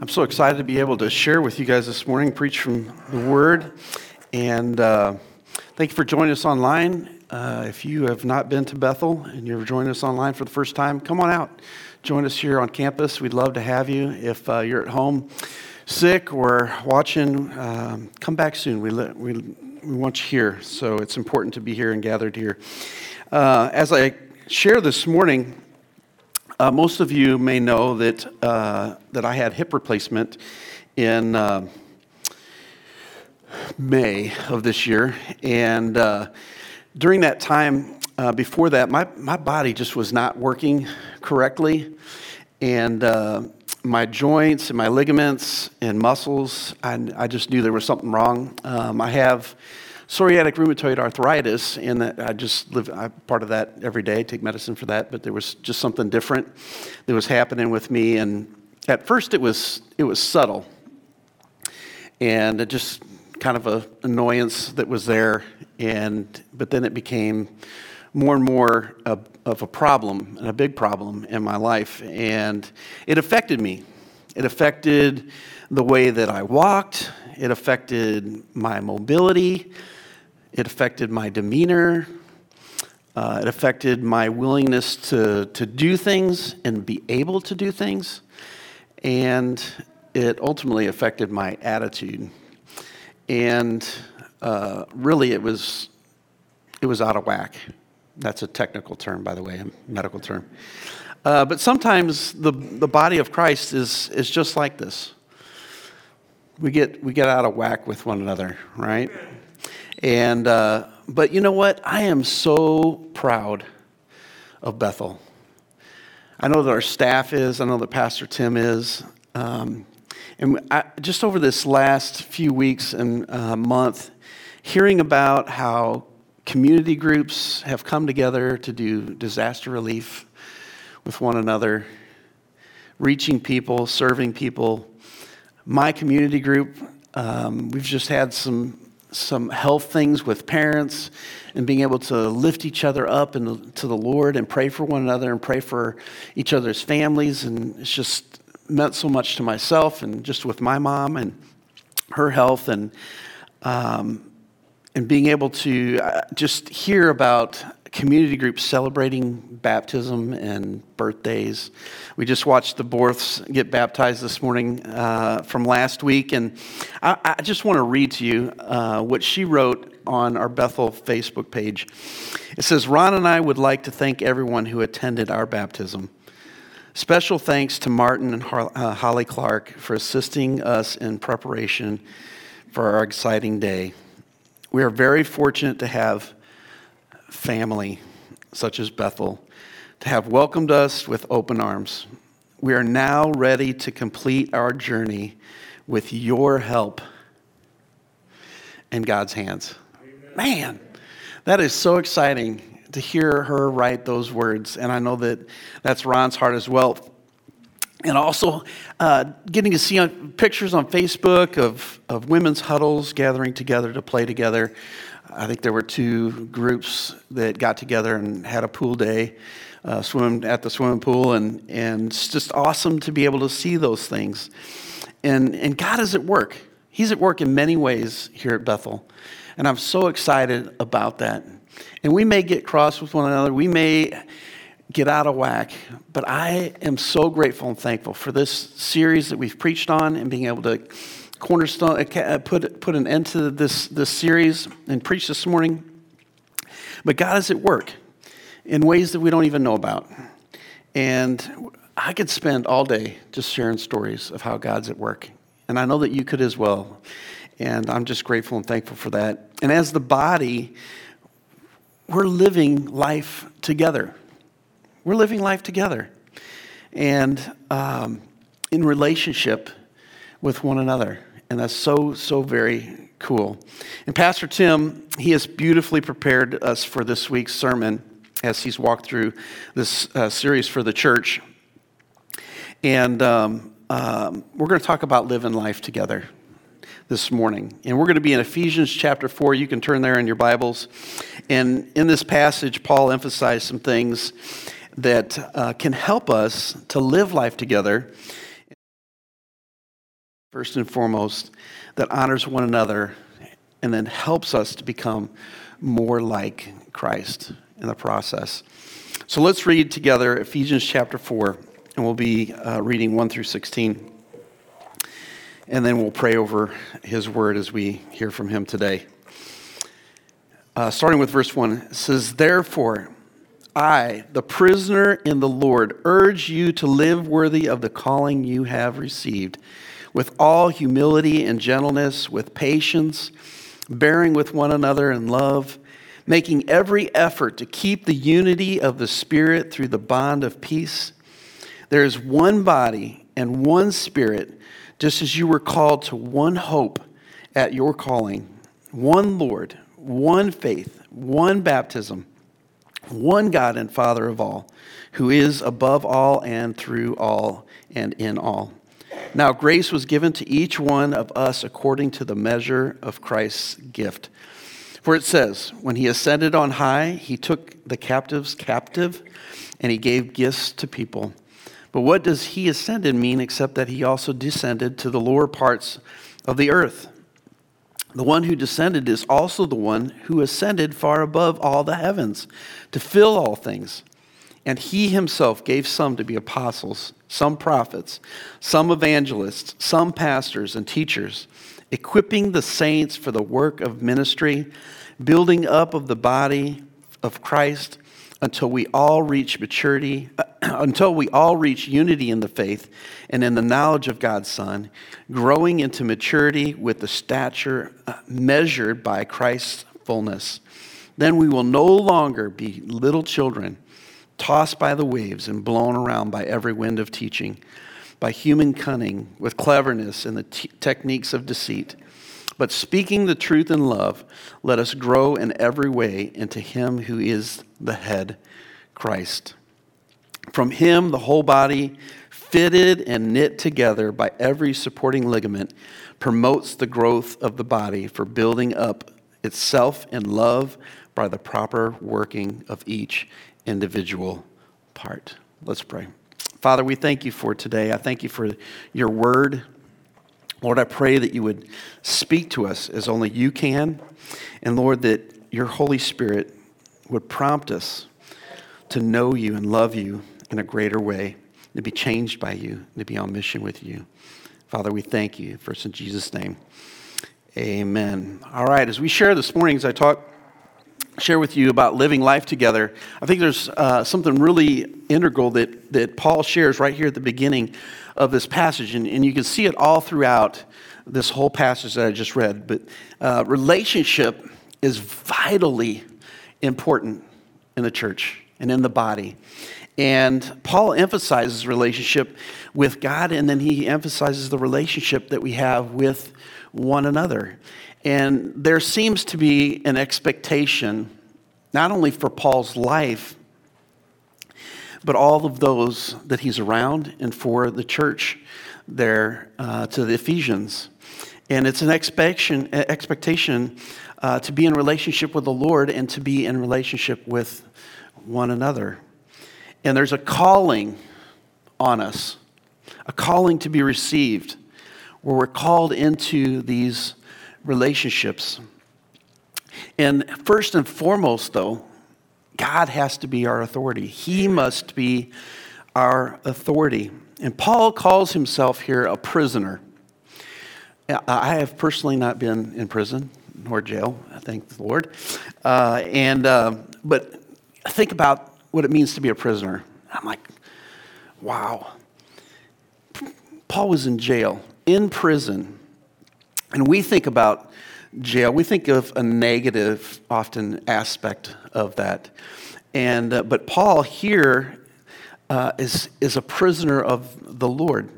I'm so excited to be able to share with you guys this morning, preach from the Word. And uh, thank you for joining us online. Uh, if you have not been to Bethel and you're joining us online for the first time, come on out. Join us here on campus. We'd love to have you. If uh, you're at home sick or watching, um, come back soon. We, we, we want you here. So it's important to be here and gathered here. Uh, as I share this morning, uh, most of you may know that, uh, that I had hip replacement in uh, May of this year. And uh, during that time, uh, before that, my, my body just was not working correctly. And uh, my joints and my ligaments and muscles, I, I just knew there was something wrong. Um, I have psoriatic rheumatoid arthritis, and I just live I'm part of that every day. Take medicine for that, but there was just something different that was happening with me. And at first, it was it was subtle, and it just kind of a annoyance that was there. And but then it became more and more of, of a problem and a big problem in my life, and it affected me. It affected the way that I walked. It affected my mobility. It affected my demeanor. Uh, it affected my willingness to, to do things and be able to do things. And it ultimately affected my attitude. And uh, really, it was, it was out of whack. That's a technical term, by the way, a medical term. Uh, but sometimes the, the body of Christ is, is just like this. We get, we get out of whack with one another, right? And, uh, but you know what? I am so proud of Bethel. I know that our staff is, I know that Pastor Tim is. Um, and I, just over this last few weeks and uh, month, hearing about how community groups have come together to do disaster relief with one another, reaching people, serving people. My community group, um, we've just had some some health things with parents and being able to lift each other up and to the Lord and pray for one another and pray for each other's families. And it's just meant so much to myself and just with my mom and her health and um, and being able to uh, just hear about community groups celebrating baptism and birthdays. We just watched the Borths get baptized this morning uh, from last week, and I, I just want to read to you uh, what she wrote on our Bethel Facebook page. It says, Ron and I would like to thank everyone who attended our baptism. Special thanks to Martin and uh, Holly Clark for assisting us in preparation for our exciting day. We are very fortunate to have family such as Bethel to have welcomed us with open arms. We are now ready to complete our journey with your help in God's hands. Man, that is so exciting to hear her write those words. And I know that that's Ron's heart as well. And also uh, getting to see on, pictures on Facebook of, of women's huddles gathering together to play together. I think there were two groups that got together and had a pool day, uh, swim at the swimming pool, and, and it's just awesome to be able to see those things. And, and God is at work. He's at work in many ways here at Bethel. And I'm so excited about that. And we may get cross with one another. We may get out of whack, but I am so grateful and thankful for this series that we've preached on and being able to cornerstone, uh, uh, put, put an end to this, this series and preach this morning. But God is at work in ways that we don't even know about. And I could spend all day just sharing stories of how God's at work. And I know that you could as well. And I'm just grateful and thankful for that. And as the body, we're living life together. We're living life together. And um, in relationship with one another. And that's so, so very cool. And Pastor Tim, he has beautifully prepared us for this week's sermon as he's walked through this uh, series for the church. And um, um, we're going to talk about living life together this morning. And we're going to be in Ephesians chapter 4. You can turn there in your Bibles. And in this passage, Paul emphasized some things that uh, can help us to live life together first and foremost, that honors one another and then helps us to become more like Christ in the process. So let's read together Ephesians chapter 4, and we'll be uh, reading 1 through 16. And then we'll pray over his word as we hear from him today. Uh, starting with verse 1, it says, Therefore, I, the prisoner in the Lord, urge you to live worthy of the calling you have received, with all humility and gentleness, with patience, bearing with one another in love, making every effort to keep the unity of the Spirit through the bond of peace. There is one body and one Spirit, just as you were called to one hope at your calling, one Lord, one faith, one baptism one God and Father of all, who is above all and through all and in all. Now, grace was given to each one of us according to the measure of Christ's gift. For it says, When he ascended on high, he took the captives captive and he gave gifts to people. But what does he ascended mean except that he also descended to the lower parts of the earth? The one who descended is also the one who ascended far above all the heavens to fill all things. And he himself gave some to be apostles, some prophets, some evangelists, some pastors and teachers, equipping the saints for the work of ministry, building up of the body of Christ until we all reach maturity, until we all reach unity in the faith and in the knowledge of God's Son, growing into maturity with the stature uh, measured by Christ's fullness. Then we will no longer be little children, tossed by the waves and blown around by every wind of teaching, by human cunning, with cleverness and the t- techniques of deceit. But speaking the truth in love, let us grow in every way into Him who is the head, Christ. From Him, the whole body, fitted and knit together by every supporting ligament, promotes the growth of the body for building up itself in love by the proper working of each individual part. Let's pray. Father, we thank you for today. I thank you for your word. Lord, I pray that you would speak to us as only you can. And Lord, that your Holy Spirit would prompt us to know you and love you in a greater way, to be changed by you, to be on mission with you. Father, we thank you. First in Jesus' name, amen. All right, as we share this morning, as I talk, share with you about living life together, I think there's uh, something really integral that, that Paul shares right here at the beginning of this passage, and, and you can see it all throughout this whole passage that I just read. But uh, relationship is vitally important in the church and in the body. And Paul emphasizes relationship with God, and then he emphasizes the relationship that we have with one another. And there seems to be an expectation, not only for Paul's life, but all of those that he's around and for the church there uh, to the Ephesians. And it's an expectation, expectation uh, to be in relationship with the Lord and to be in relationship with one another. And there's a calling on us, a calling to be received, where we're called into these relationships. And first and foremost, though, God has to be our authority. He must be our authority. And Paul calls himself here a prisoner. I have personally not been in prison nor jail, thank the Lord. Uh, and, uh, but think about what it means to be a prisoner. I'm like, wow. Paul was in jail, in prison. And we think about jail, we think of a negative, often, aspect of that. And, uh, but Paul here uh, is is, a prisoner of the Lord.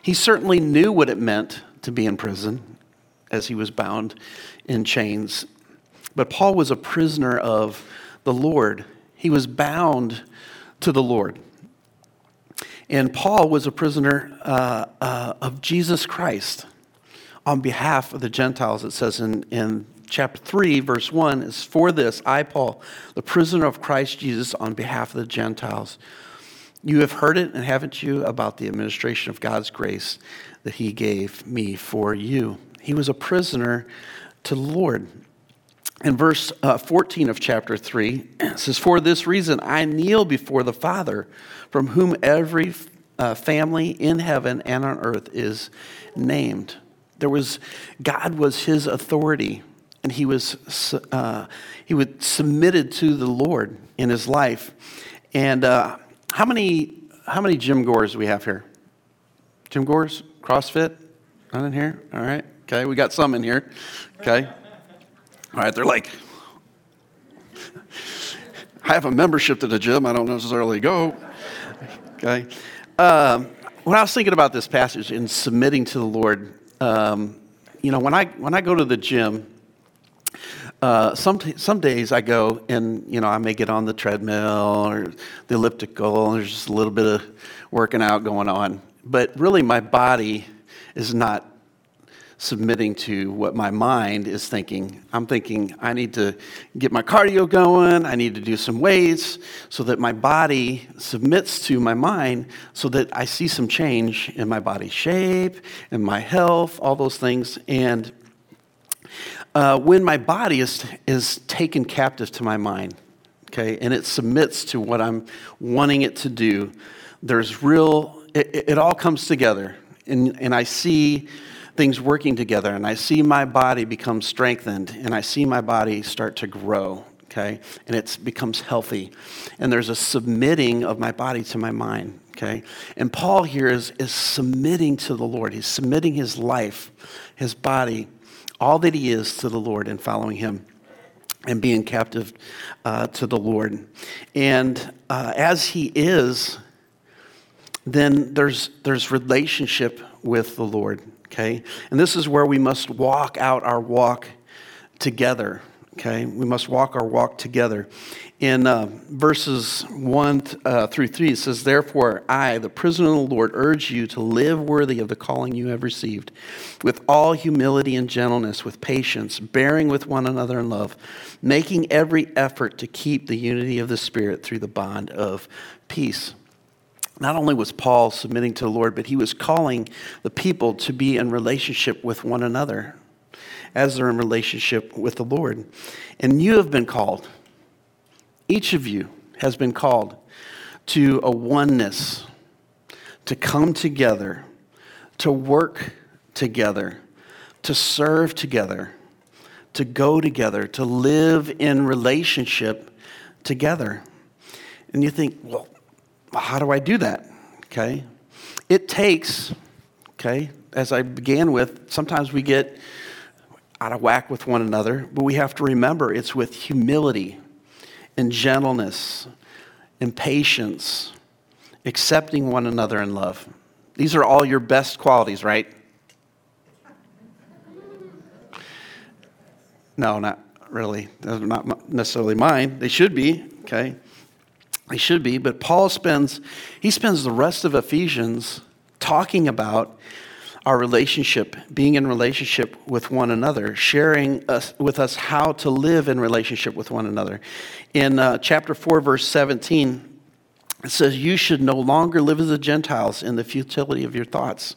He certainly knew what it meant to be in prison as he was bound in chains. But Paul was a prisoner of the Lord. He was bound to the Lord. And Paul was a prisoner uh, uh, of Jesus Christ on behalf of the Gentiles, it says in, in chapter 3, verse 1 is For this, I, Paul, the prisoner of Christ Jesus, on behalf of the Gentiles, You have heard it, and haven't you, about the administration of God's grace that He gave me for you? He was a prisoner to the Lord. In verse uh, 14 of chapter 3, it says, For this reason I kneel before the Father, from whom every uh, family in heaven and on earth is named. There was, God was his authority, and he was, uh, he was submitted to the Lord in his life. And uh, how many how many gym goers do we have here? Jim goers? CrossFit? Not in here? All right. Okay, we got some in here. Okay. All right, they're like, I have a membership to the gym. I don't necessarily go. Okay. Um, when I was thinking about this passage and submitting to the Lord, um, you know, when I when I go to the gym, uh, some, some days I go and, you know, I may get on the treadmill or the elliptical, and there's just a little bit of working out going on. But really, my body is not submitting to what my mind is thinking. I'm thinking, I need to get my cardio going, I need to do some weights so that my body submits to my mind so that I see some change in my body shape, in my health, all those things. And uh, when my body is, is taken captive to my mind, okay, and it submits to what I'm wanting it to do, there's real, it, it all comes together. And, and I see things working together, and I see my body become strengthened, and I see my body start to grow, okay, and it becomes healthy. And there's a submitting of my body to my mind, okay? And Paul here is, is submitting to the Lord, he's submitting his life, his body all that he is to the Lord and following him and being captive uh, to the Lord. And uh, as he is, then there's, there's relationship with the Lord, okay? And this is where we must walk out our walk together, okay? We must walk our walk together. In uh, verses 1 uh, through 3, it says, Therefore, I, the prisoner of the Lord, urge you to live worthy of the calling you have received, with all humility and gentleness, with patience, bearing with one another in love, making every effort to keep the unity of the Spirit through the bond of peace. Not only was Paul submitting to the Lord, but he was calling the people to be in relationship with one another as they're in relationship with the Lord. And you have been called each of you has been called to a oneness, to come together, to work together, to serve together, to go together, to live in relationship together. And you think, well, how do I do that? Okay. It takes, okay, as I began with, sometimes we get out of whack with one another, but we have to remember it's with humility and gentleness and patience, accepting one another in love. These are all your best qualities, right? No, not really. They're not necessarily mine. They should be, okay? They should be, but Paul spends he spends the rest of Ephesians talking about our relationship, being in relationship with one another, sharing us, with us how to live in relationship with one another. In uh, chapter 4, verse 17, it says, You should no longer live as the Gentiles in the futility of your thoughts.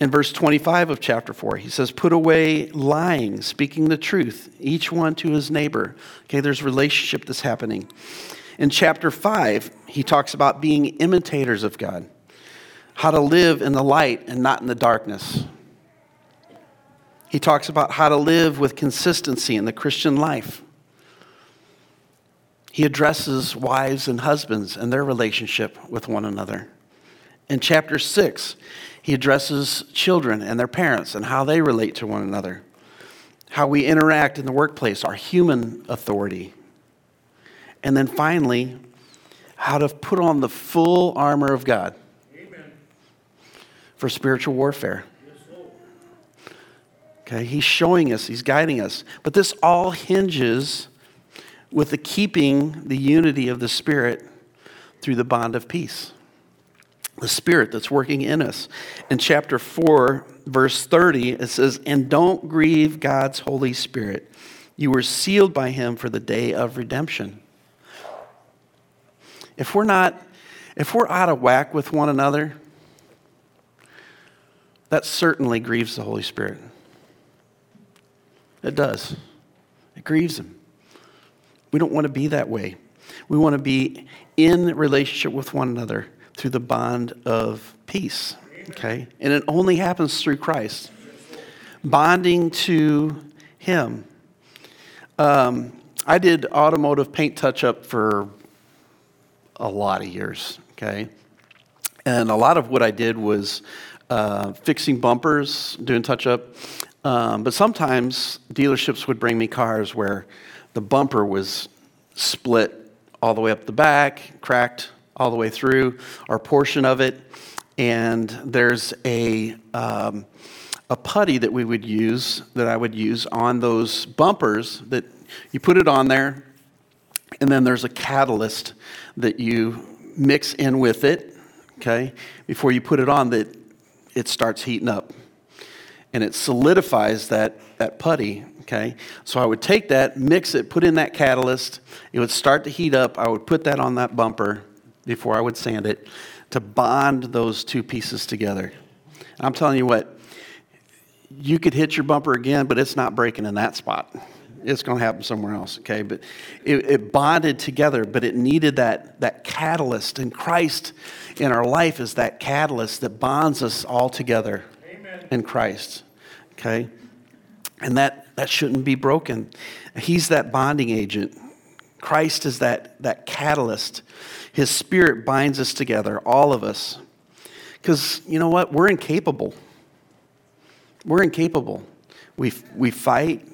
In verse 25 of chapter 4, he says, Put away lying, speaking the truth, each one to his neighbor. Okay, there's relationship that's happening. In chapter 5, he talks about being imitators of God how to live in the light and not in the darkness. He talks about how to live with consistency in the Christian life. He addresses wives and husbands and their relationship with one another. In chapter 6, he addresses children and their parents and how they relate to one another, how we interact in the workplace, our human authority. And then finally, how to put on the full armor of God for spiritual warfare. Okay, he's showing us, he's guiding us. But this all hinges with the keeping the unity of the Spirit through the bond of peace. The Spirit that's working in us. In chapter 4, verse 30, it says, And don't grieve God's Holy Spirit. You were sealed by him for the day of redemption. If we're not If we're out of whack with one another, that certainly grieves the Holy Spirit. It does. It grieves Him. We don't want to be that way. We want to be in relationship with one another through the bond of peace. Okay? And it only happens through Christ. Bonding to Him. Um, I did automotive paint touch up for a lot of years. Okay? And a lot of what I did was uh, fixing bumpers, doing touch up. Um, but sometimes dealerships would bring me cars where the bumper was split all the way up the back, cracked all the way through, or portion of it. And there's a, um, a putty that we would use, that I would use on those bumpers that you put it on there, and then there's a catalyst that you mix in with it, okay, before you put it on that it starts heating up. And it solidifies that, that putty, okay? So I would take that, mix it, put in that catalyst. It would start to heat up. I would put that on that bumper before I would sand it to bond those two pieces together. And I'm telling you what, you could hit your bumper again, but it's not breaking in that spot. It's going to happen somewhere else, okay? But it, it, bonded together, but it needed that, that catalyst. And Christ in our life is that catalyst that bonds us all together Amen. in Christ, okay? And that, that shouldn't be broken. He's that bonding agent. Christ is that, that catalyst. His spirit binds us together, all of us. Because you know what? We're incapable. We're incapable. We, we fight,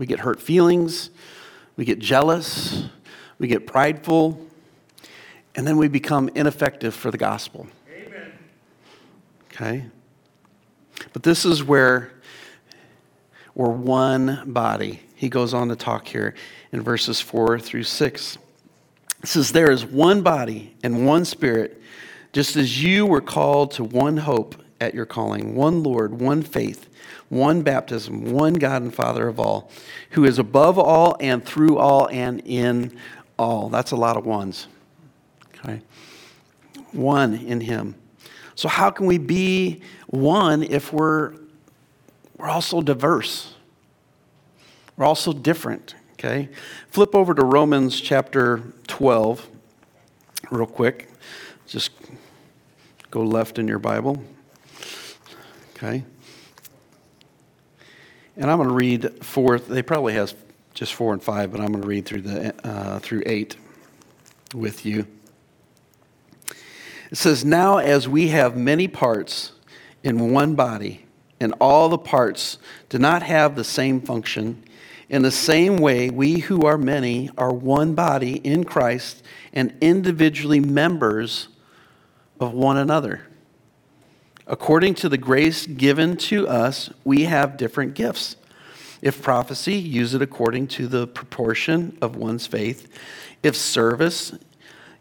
we get hurt feelings, we get jealous, we get prideful, and then we become ineffective for the gospel. Amen. Okay? But this is where we're one body. He goes on to talk here in verses 4 through 6. It says, There is one body and one spirit, just as you were called to one hope at your calling, one Lord, one faith one baptism, one God and Father of all, who is above all and through all and in all. That's a lot of ones. Okay? One in Him. So, how can we be one if we're, we're also diverse? We're also different. Okay? Flip over to Romans chapter 12 real quick. Just go left in your Bible. Okay? And I'm going to read four. They probably has just four and five, but I'm going to read through the uh, through eight with you. It says, "Now as we have many parts in one body, and all the parts do not have the same function, in the same way we who are many are one body in Christ and individually members of one another." According to the grace given to us, we have different gifts. If prophecy, use it according to the proportion of one's faith. If service,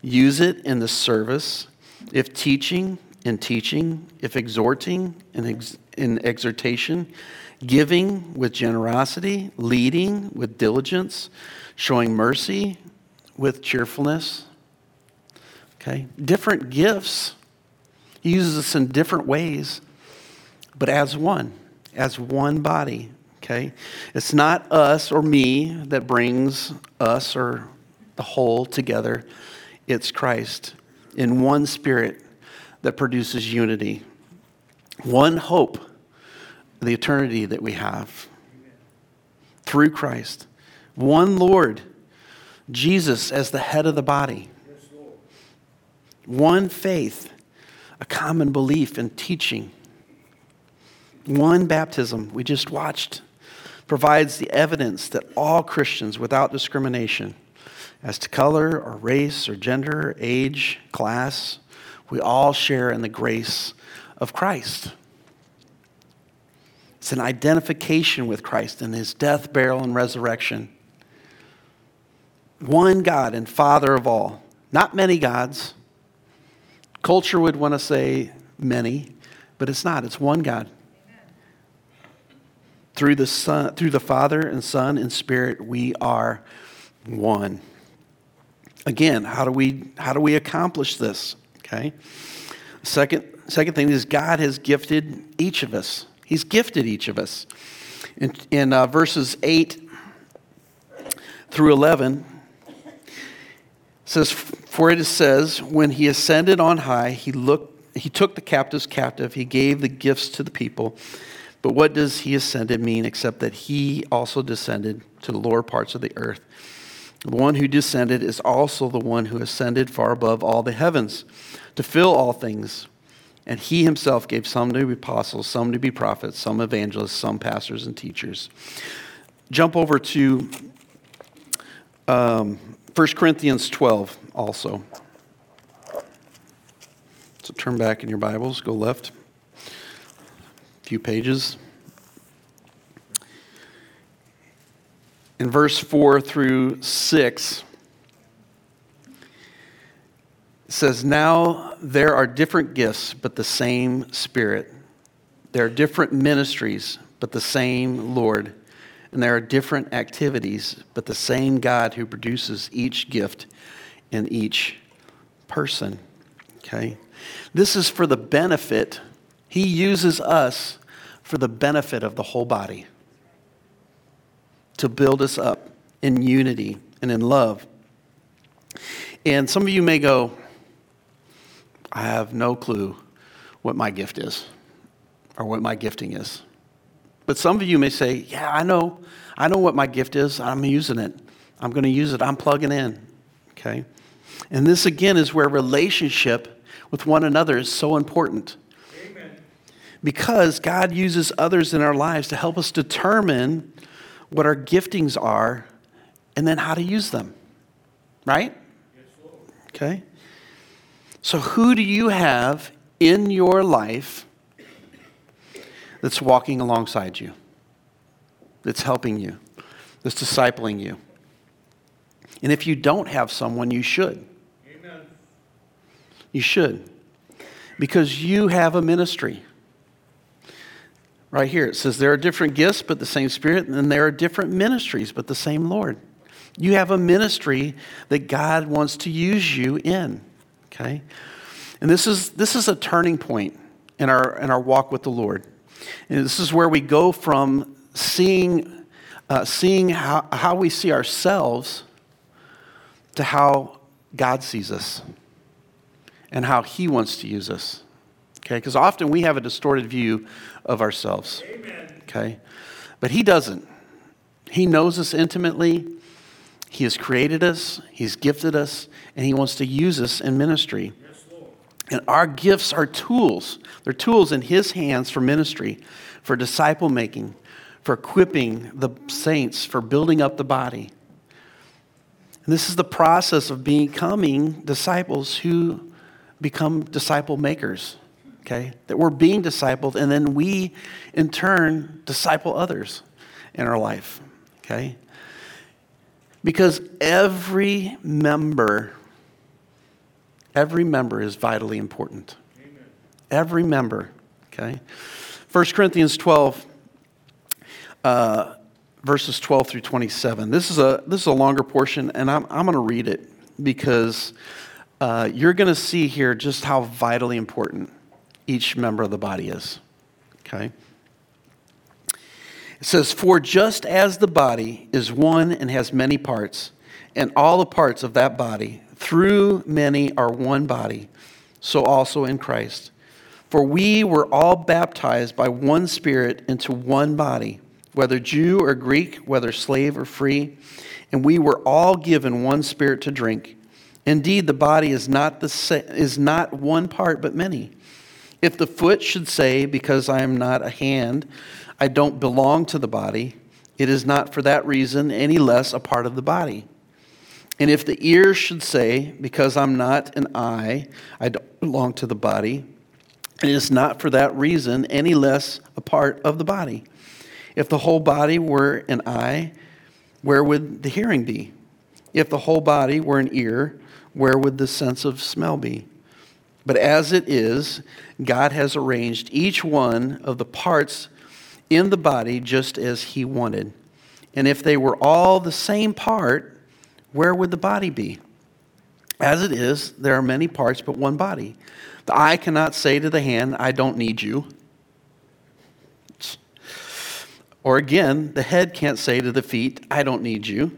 use it in the service. If teaching, in teaching. If exhorting, in, ex- in exhortation. Giving with generosity. Leading with diligence. Showing mercy with cheerfulness. Okay? Different gifts he uses us in different ways, but as one, as one body. Okay? It's not us or me that brings us or the whole together. It's Christ in one spirit that produces unity. One hope, the eternity that we have through Christ. One Lord, Jesus as the head of the body. One faith a common belief and teaching. One baptism we just watched provides the evidence that all Christians, without discrimination, as to color or race or gender, age, class, we all share in the grace of Christ. It's an identification with Christ in his death, burial, and resurrection. One God and Father of all, not many gods, Culture would want to say many, but it's not. It's one God. Through the Son, through the Father and Son and Spirit, we are one. Again, how do we how do we accomplish this? Okay? Second, second thing is God has gifted each of us. He's gifted each of us. In, in uh, verses 8 through 11, says, For it says, when he ascended on high, he looked, he took the captives captive, he gave the gifts to the people. But what does he ascended mean except that he also descended to the lower parts of the earth? The one who descended is also the one who ascended far above all the heavens to fill all things. And he himself gave some to be apostles, some to be prophets, some evangelists, some pastors and teachers. Jump over to um, 1 Corinthians 12 also. So turn back in your Bibles, go left a few pages. In verse 4 through 6, it says, Now there are different gifts, but the same Spirit. There are different ministries, but the same Lord. And there are different activities, but the same God who produces each gift in each person. Okay? This is for the benefit, He uses us for the benefit of the whole body to build us up in unity and in love. And some of you may go, I have no clue what my gift is or what my gifting is. But some of you may say, Yeah, I know. I know what my gift is. I'm using it. I'm going to use it. I'm plugging in. Okay? And this, again, is where relationship with one another is so important. Amen. Because God uses others in our lives to help us determine what our giftings are and then how to use them. Right? Yes, okay? So, who do you have in your life that's walking alongside you, that's helping you, that's discipling you. And if you don't have someone, you should. Amen. You should. Because you have a ministry. Right here, it says there are different gifts, but the same Spirit, and there are different ministries, but the same Lord. You have a ministry that God wants to use you in. Okay? And this is, this is a turning point in our, in our walk with the Lord. And this is where we go from seeing, uh, seeing how, how we see ourselves to how God sees us and how He wants to use us. Okay? Because often we have a distorted view of ourselves. Amen. Okay? But He doesn't. He knows us intimately. He has created us, He's gifted us, and He wants to use us in ministry. And our gifts are tools. They're tools in His hands for ministry, for disciple making, for equipping the saints, for building up the body. And this is the process of becoming disciples who become disciple makers, okay? That we're being discipled, and then we, in turn, disciple others in our life, okay? Because every member Every member is vitally important. Amen. Every member, okay? 1 Corinthians 12, uh, verses 12 through 27. This is a, this is a longer portion, and I'm, I'm going to read it because uh, you're going to see here just how vitally important each member of the body is, okay? It says, For just as the body is one and has many parts, and all the parts of that body, through many are one body, so also in Christ. For we were all baptized by one Spirit into one body, whether Jew or Greek, whether slave or free, and we were all given one Spirit to drink. Indeed, the body is not, the sa- is not one part, but many. If the foot should say, Because I am not a hand, I don't belong to the body, it is not for that reason any less a part of the body. And if the ear should say, Because I'm not an eye, I don't belong to the body, it is not for that reason any less a part of the body. If the whole body were an eye, where would the hearing be? If the whole body were an ear, where would the sense of smell be? But as it is, God has arranged each one of the parts in the body just as He wanted. And if they were all the same part, where would the body be? As it is, there are many parts, but one body. The eye cannot say to the hand, I don't need you. Or again, the head can't say to the feet, I don't need you.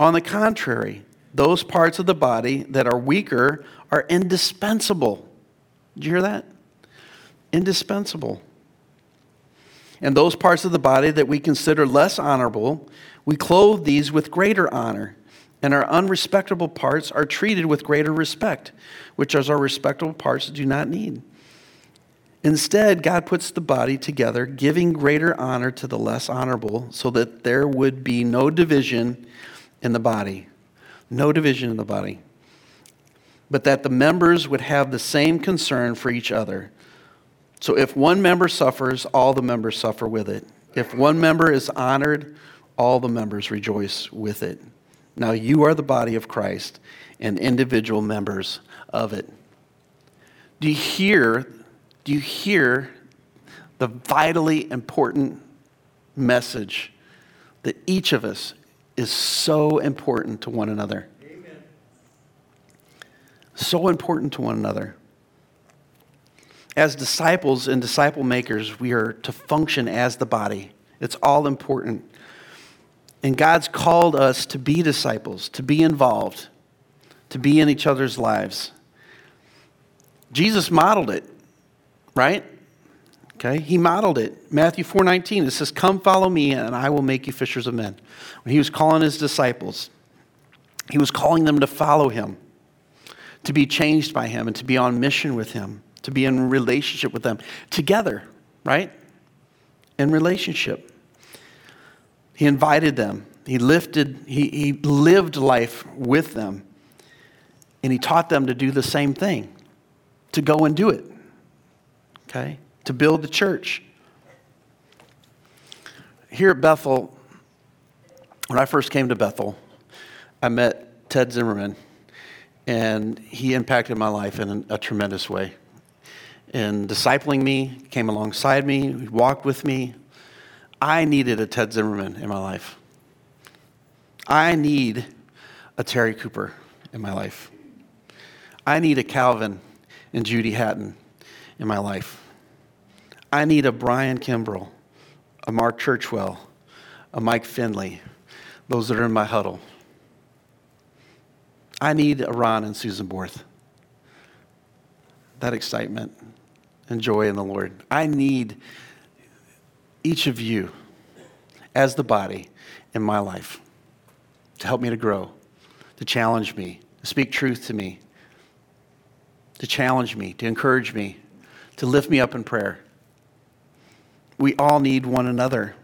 On the contrary, those parts of the body that are weaker are indispensable. Did you hear that? Indispensable. And those parts of the body that we consider less honorable, we clothe these with greater honor and our unrespectable parts are treated with greater respect, which as our respectable parts do not need. Instead, God puts the body together, giving greater honor to the less honorable, so that there would be no division in the body. No division in the body. But that the members would have the same concern for each other. So if one member suffers, all the members suffer with it. If one member is honored, all the members rejoice with it. Now you are the body of Christ and individual members of it. Do you hear, do you hear the vitally important message that each of us is so important to one another? Amen. So important to one another. As disciples and disciple makers, we are to function as the body. It's all important. And God's called us to be disciples, to be involved, to be in each other's lives. Jesus modeled it, right? Okay, he modeled it. Matthew 4:19 it says, "Come follow me and I will make you fishers of men." When he was calling his disciples, he was calling them to follow him, to be changed by him and to be on mission with him, to be in relationship with them together, right? In relationship. He invited them. He lifted, he, he lived life with them. And he taught them to do the same thing, to go and do it. Okay? To build the church. Here at Bethel, when I first came to Bethel, I met Ted Zimmerman, and he impacted my life in a, tremendous way. In discipling me, came alongside me, he walked with me, I needed a Ted Zimmerman in my life. I need a Terry Cooper in my life. I need a Calvin and Judy Hatton in my life. I need a Brian Kimbrell, a Mark Churchwell, a Mike Finley, those that are in my huddle. I need a Ron and Susan Borth. That excitement and joy in the Lord. I need each of you as the body in my life to help me to grow, to challenge me, to speak truth to me, to challenge me, to encourage me, to lift me up in prayer. We all need one another.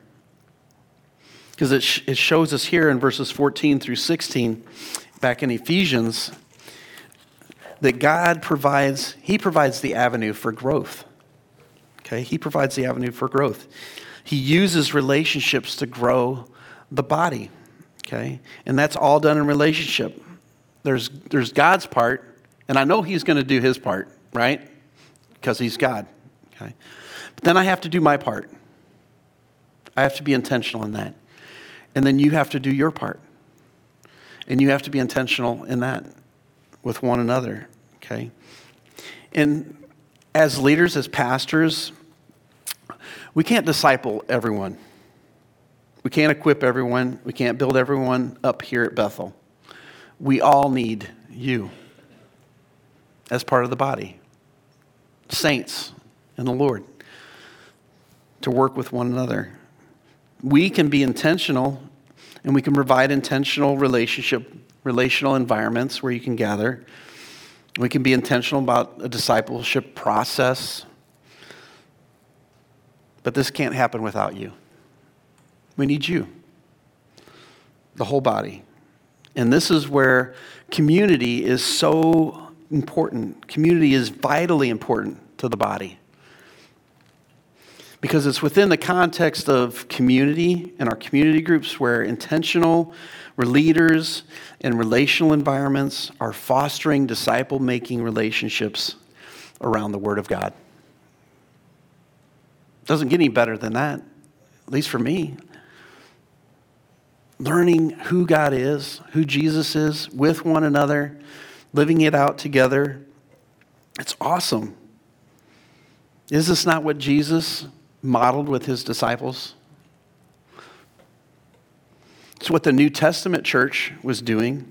Because it, sh- it shows us here in verses 14 through 16, back in Ephesians, that God provides, He provides the avenue for growth. Okay? He provides the avenue for growth. He uses relationships to grow the body. Okay? And that's all done in relationship. There's, there's God's part, and I know He's going to do His part, right? Because He's God. Okay? But then I have to do my part. I have to be intentional in that. And then you have to do your part. And you have to be intentional in that with one another. Okay? And as leaders, as pastors, we can't disciple everyone. We can't equip everyone. We can't build everyone up here at Bethel. We all need you as part of the body, saints in the Lord, to work with one another. We can be intentional and we can provide intentional relationship, relational environments where you can gather. We can be intentional about a discipleship process but this can't happen without you. We need you, the whole body. And this is where community is so important. Community is vitally important to the body. Because it's within the context of community and our community groups where intentional leaders and relational environments are fostering disciple making relationships around the Word of God. Doesn't get any better than that, at least for me. Learning who God is, who Jesus is with one another, living it out together. It's awesome. Is this not what Jesus modeled with his disciples? It's what the New Testament church was doing.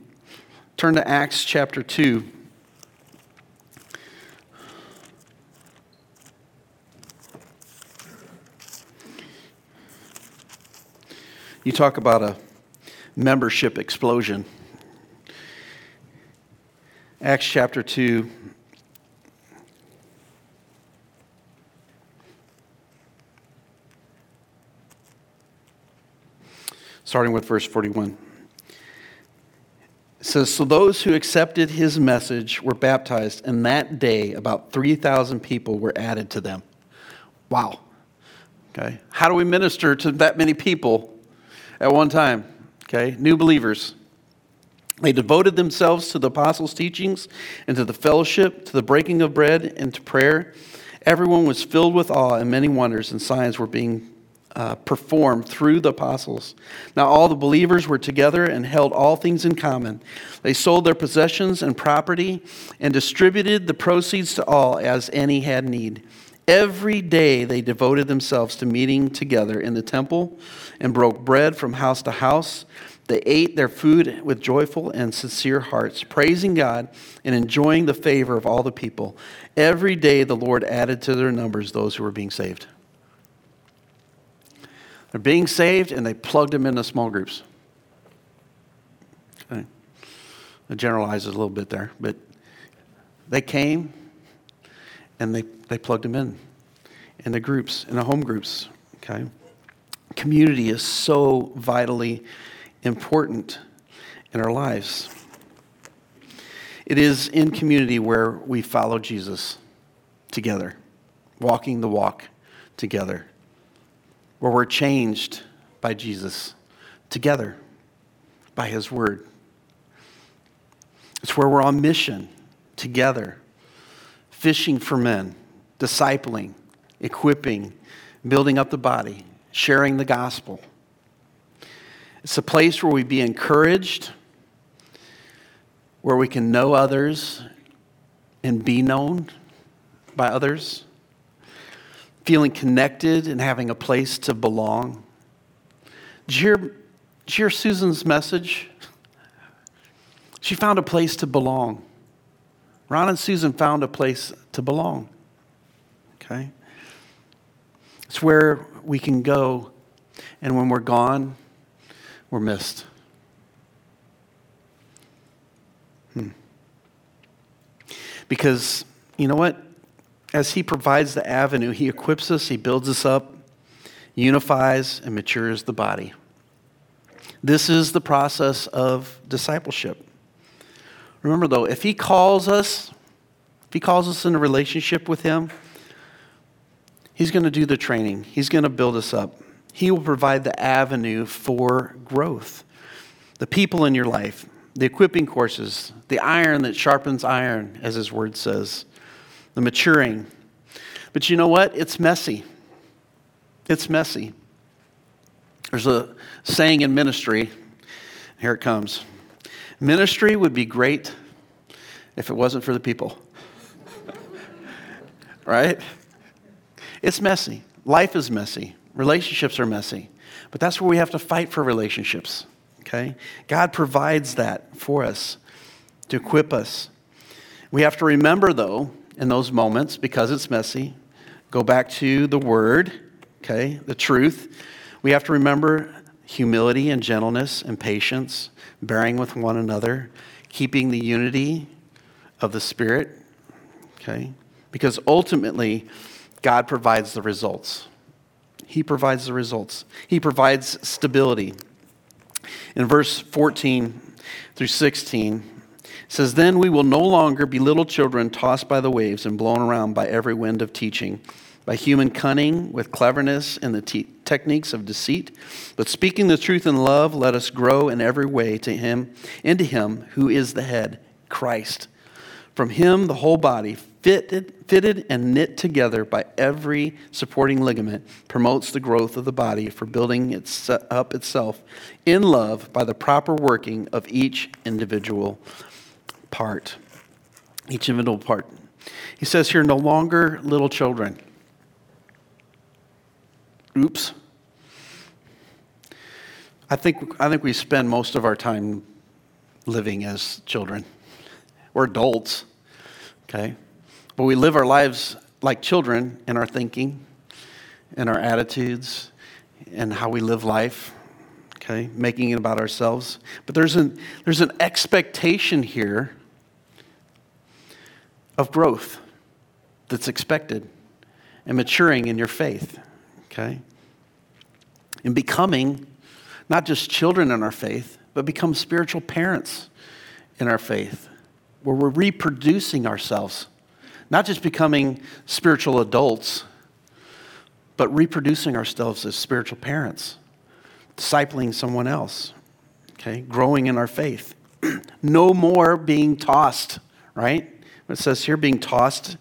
Turn to Acts chapter 2. You talk about a membership explosion. Acts chapter 2. Starting with verse 41. It says, So those who accepted his message were baptized, and that day about 3,000 people were added to them. Wow. Okay. How do we minister to that many people at one time, okay? New believers. They devoted themselves to the apostles' teachings and to the fellowship, to the breaking of bread, and to prayer. Everyone was filled with awe, and many wonders and signs were being uh, performed through the apostles. Now, all the believers were together and held all things in common. They sold their possessions and property and distributed the proceeds to all as any had need. Every day they devoted themselves to meeting together in the temple and broke bread from house to house. They ate their food with joyful and sincere hearts, praising God and enjoying the favor of all the people. Every day the Lord added to their numbers those who were being saved. They're being saved and they plugged them into small groups. Okay. I generalize a little bit there, but they came and they, they plugged them in in the groups, in the home groups. Okay? Community is so vitally important in our lives. It is in community where we follow Jesus together, walking the walk together, where we're changed by Jesus together, by his word. It's where we're on mission together fishing for men, discipling, equipping, building up the body, sharing the gospel. It's a place where we be encouraged, where we can know others and be known by others, feeling connected and having a place to belong. Did you hear, did you hear Susan's message? She found a place to belong. Ron and Susan found a place to belong. Okay? It's where we can go, and when we're gone, we're missed. Hmm. Because, you know what? As He provides the avenue, He equips us, He builds us up, unifies, and matures the body. This is the process of discipleship. Remember, though, if He calls us, if He calls us in a relationship with Him, He's going to do the training, He's going to build us up. He will provide the avenue for growth. The people in your life, the equipping courses, the iron that sharpens iron, as His word says, the maturing. But you know what? It's messy. It's messy. There's a saying in ministry, here it comes Ministry would be great if it wasn't for the people. right? It's messy. Life is messy. Relationships are messy. But that's where we have to fight for relationships. Okay? God provides that for us to equip us. We have to remember, though, in those moments, because it's messy, go back to the Word, okay, the truth. We have to remember humility and gentleness and patience, bearing with one another, keeping the unity of the Spirit, okay? Because ultimately, God provides the results. He provides the results, He provides stability. In verse 14 through 16, says, Then we will no longer be little children tossed by the waves and blown around by every wind of teaching by human cunning, with cleverness and the te- techniques of deceit. But speaking the truth in love, let us grow in every way to him, into him who is the head, Christ. From him, the whole body, fitted, fitted and knit together by every supporting ligament, promotes the growth of the body for building its, up itself in love by the proper working of each individual part. Each individual part. He says here, no longer little children. Oops. I think, I think we spend most of our time living as children. We're adults, okay? But we live our lives like children in our thinking, in our attitudes, and how we live life, okay? Making it about ourselves. But there's an, there's an expectation here of growth that's expected and maturing in your faith, okay? And becoming not just children in our faith, but become spiritual parents in our faith, where we're reproducing ourselves, not just becoming spiritual adults, but reproducing ourselves as spiritual parents, discipling someone else, okay, growing in our faith. no more being tossed, right? It says here being tossed.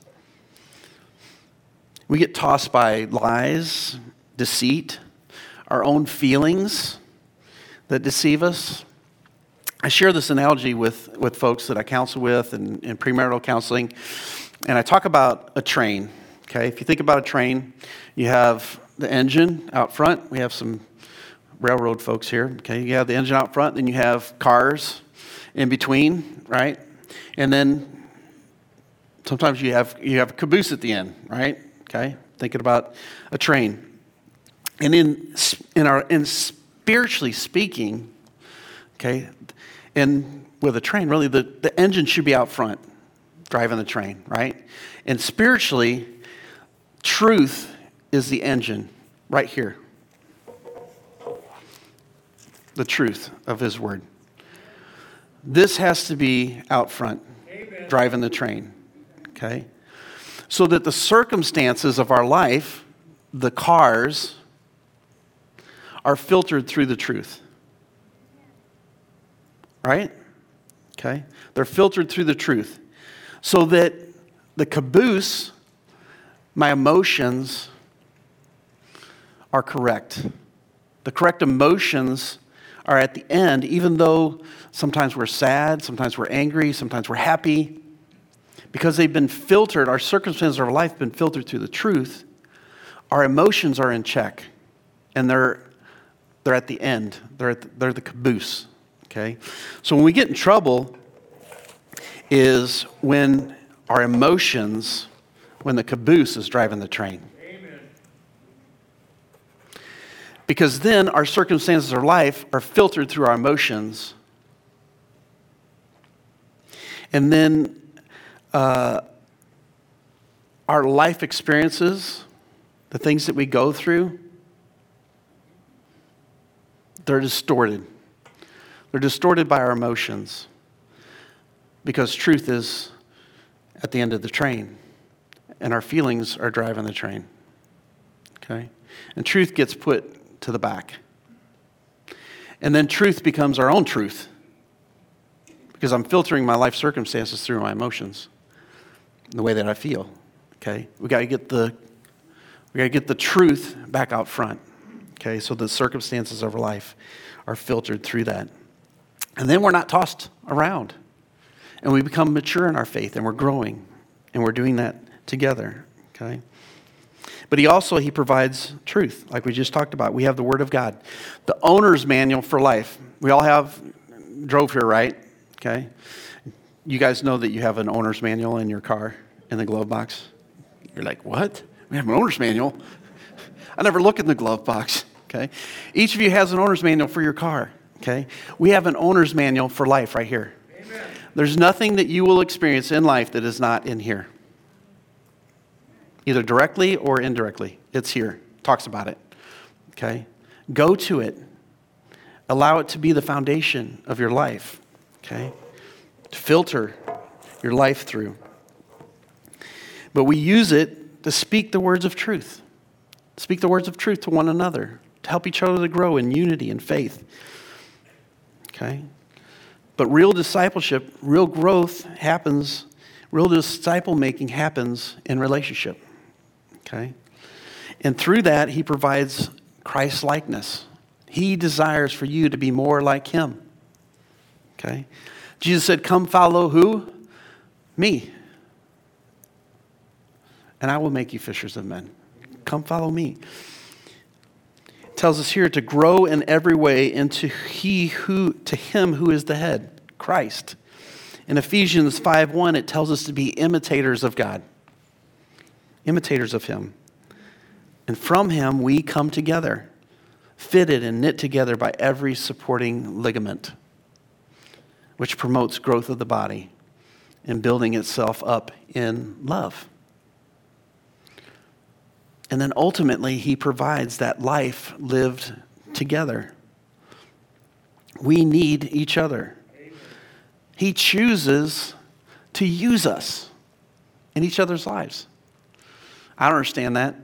We get tossed by lies, deceit, our own feelings that deceive us. I share this analogy with, with folks that I counsel with in, in premarital counseling, and I talk about a train. Okay, if you think about a train, you have the engine out front. We have some railroad folks here. Okay, you have the engine out front, then you have cars in between, right? And then sometimes you have you have a caboose at the end, right? Okay, thinking about a train. And in in our in spiritually speaking, okay, and with a train, really, the, the engine should be out front driving the train, right? And spiritually, truth is the engine right here. The truth of His Word. This has to be out front, Amen. driving the train, okay? So that the circumstances of our life, the cars, are filtered through the truth right? Okay? They're filtered through the truth. So that the caboose, my emotions, are correct. The correct emotions are at the end, even though sometimes we're sad, sometimes we're angry, sometimes we're happy. Because they've been filtered, our circumstances of our life have been filtered through the truth, our emotions are in check. And they're, they're at the end, they're, at the, they're the caboose okay? So when we get in trouble is when our emotions, when the caboose is driving the train. Amen. Because then our circumstances of life are filtered through our emotions. And then uh, our life experiences, the things that we go through, they're distorted. They're distorted by our emotions because truth is at the end of the train and our feelings are driving the train. Okay? And truth gets put to the back. And then truth becomes our own truth because I'm filtering my life circumstances through my emotions, the way that I feel. Okay? We got to get the we got to get the truth back out front. Okay? So the circumstances of our life are filtered through that. And then we're not tossed around. And we become mature in our faith and we're growing. And we're doing that together. Okay? But he also he provides truth, like we just talked about. We have the Word of God. The owner's manual for life. We all have drove here, right? Okay. You guys know that you have an owner's manual in your car in the glove box. You're like, what? We have an owner's manual. I never look in the glove box. Okay. Each of you has an owner's manual for your car. Okay? We have an owner's manual for life right here. Amen. There's nothing that you will experience in life that is not in here. Either directly or indirectly. It's here. Talks about it. Okay? Go to it. Allow it to be the foundation of your life. Okay? To filter your life through. But we use it to speak the words of truth. Speak the words of truth to one another, to help each other to grow in unity and faith. Okay? But real discipleship, real growth happens, real disciple making happens in relationship. Okay? And through that, he provides Christ likeness. He desires for you to be more like him. Okay? Jesus said, Come follow who? Me. And I will make you fishers of men. Come follow me. It tells us here to grow in every way into he who to him who is the head, Christ. In Ephesians 5:1 it tells us to be imitators of God. Imitators of him. And from him we come together, fitted and knit together by every supporting ligament, which promotes growth of the body and building itself up in love. And then ultimately, he provides that life lived together. We need each other. He chooses to use us in each other's lives. I don't understand that,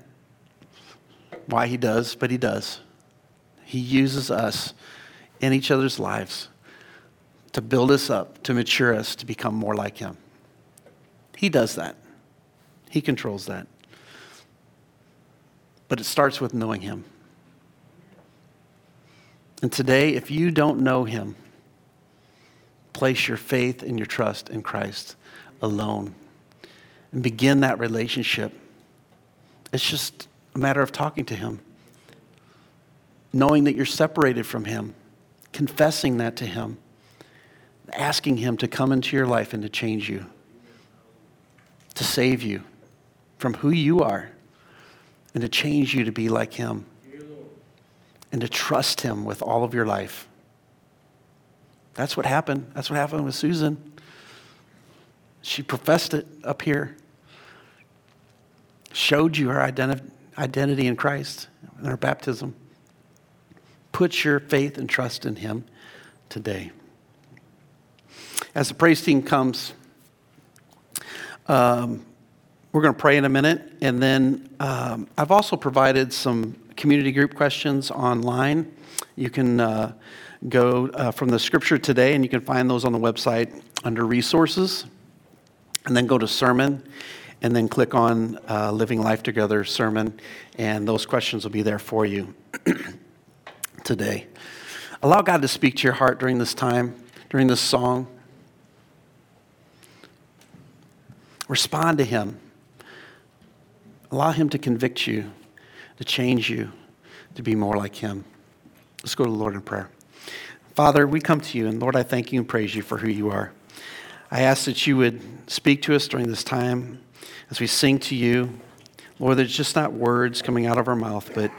why he does, but he does. He uses us in each other's lives to build us up, to mature us, to become more like him. He does that, he controls that. But it starts with knowing him. And today, if you don't know him, place your faith and your trust in Christ alone and begin that relationship. It's just a matter of talking to him, knowing that you're separated from him, confessing that to him, asking him to come into your life and to change you, to save you from who you are and to change you to be like Him and to trust Him with all of your life. That's what happened. That's what happened with Susan. She professed it up here, showed you her identi- identity in Christ in her baptism. Put your faith and trust in Him today. As the praise team comes, um, we're going to pray in a minute. And then um, I've also provided some community group questions online. You can uh, go uh, from the scripture today, and you can find those on the website under resources. And then go to sermon, and then click on uh, Living Life Together sermon, and those questions will be there for you today. Allow God to speak to your heart during this time, during this song. Respond to Him. Allow Him to convict you, to change you, to be more like Him. Let's go to the Lord in prayer. Father, we come to you, and Lord, I thank you and praise you for who you are. I ask that you would speak to us during this time as we sing to you. Lord, there's just not words coming out of our mouth, but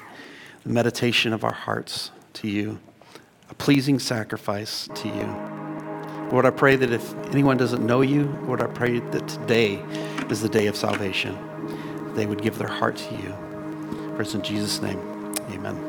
the meditation of our hearts to you, a pleasing sacrifice to you. Lord, I pray that if anyone doesn't know you, Lord, I pray that today is the day of salvation they would give their heart to you. For it's in Jesus' name, amen.